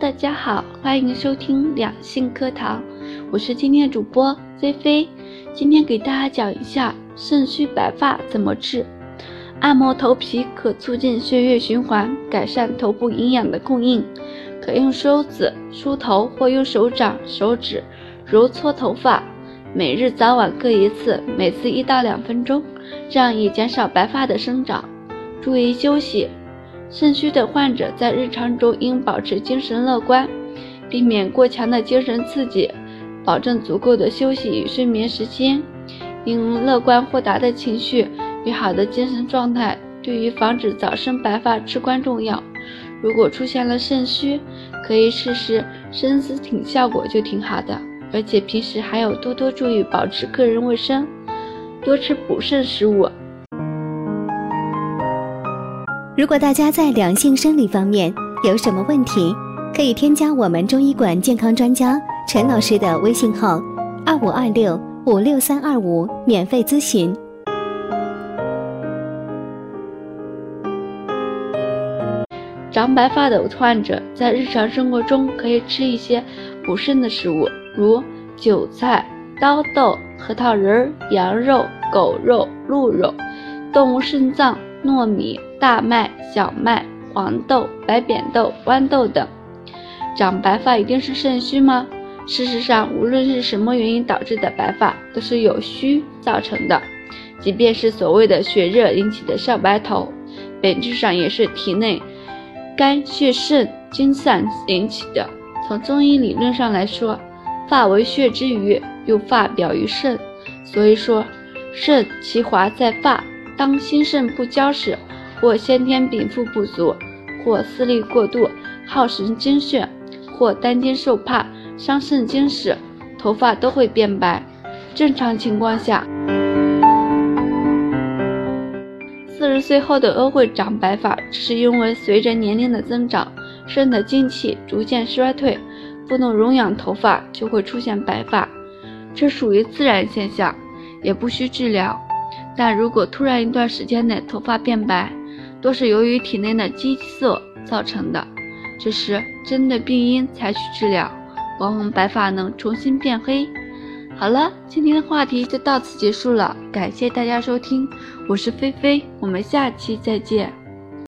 大家好，欢迎收听两性课堂，我是今天的主播菲菲。今天给大家讲一下肾虚白发怎么治。按摩头皮可促进血液循环，改善头部营养的供应。可用梳子梳头或用手掌、手指揉搓头发，每日早晚各一次，每次一到两分钟，这样以减少白发的生长。注意休息。肾虚的患者在日常中应保持精神乐观，避免过强的精神刺激，保证足够的休息与睡眠时间。应乐观豁达的情绪与好的精神状态，对于防止早生白发至关重要。如果出现了肾虚，可以试试参丝挺，效果就挺好的。而且平时还要多多注意保持个人卫生，多吃补肾食物。如果大家在两性生理方面有什么问题，可以添加我们中医馆健康专家陈老师的微信号：二五二六五六三二五，免费咨询。长白发的患者在日常生活中可以吃一些补肾的食物，如韭菜、刀豆、核桃仁、羊肉、狗肉、鹿肉、动物肾脏。糯米、大麦、小麦、黄豆、白扁豆、豌豆等，长白发一定是肾虚吗？事实上，无论是什么原因导致的白发，都是由虚造成的。即便是所谓的血热引起的少白头，本质上也是体内肝血肾精散引起的。从中医理论上来说，发为血之余，又发表于肾，所以说肾其华在发。当心肾不交时，或先天禀赋不足，或思虑过度，耗神精血，或担惊受怕，伤肾精时，头发都会变白。正常情况下，四十岁后的都会长白发，是因为随着年龄的增长，肾的精气逐渐衰退，不能容养头发，就会出现白发，这属于自然现象，也不需治疗。但如果突然一段时间内头发变白，多是由于体内的激素造成的。这时针对病因采取治疗，往往白发能重新变黑。好了，今天的话题就到此结束了，感谢大家收听，我是菲菲，我们下期再见。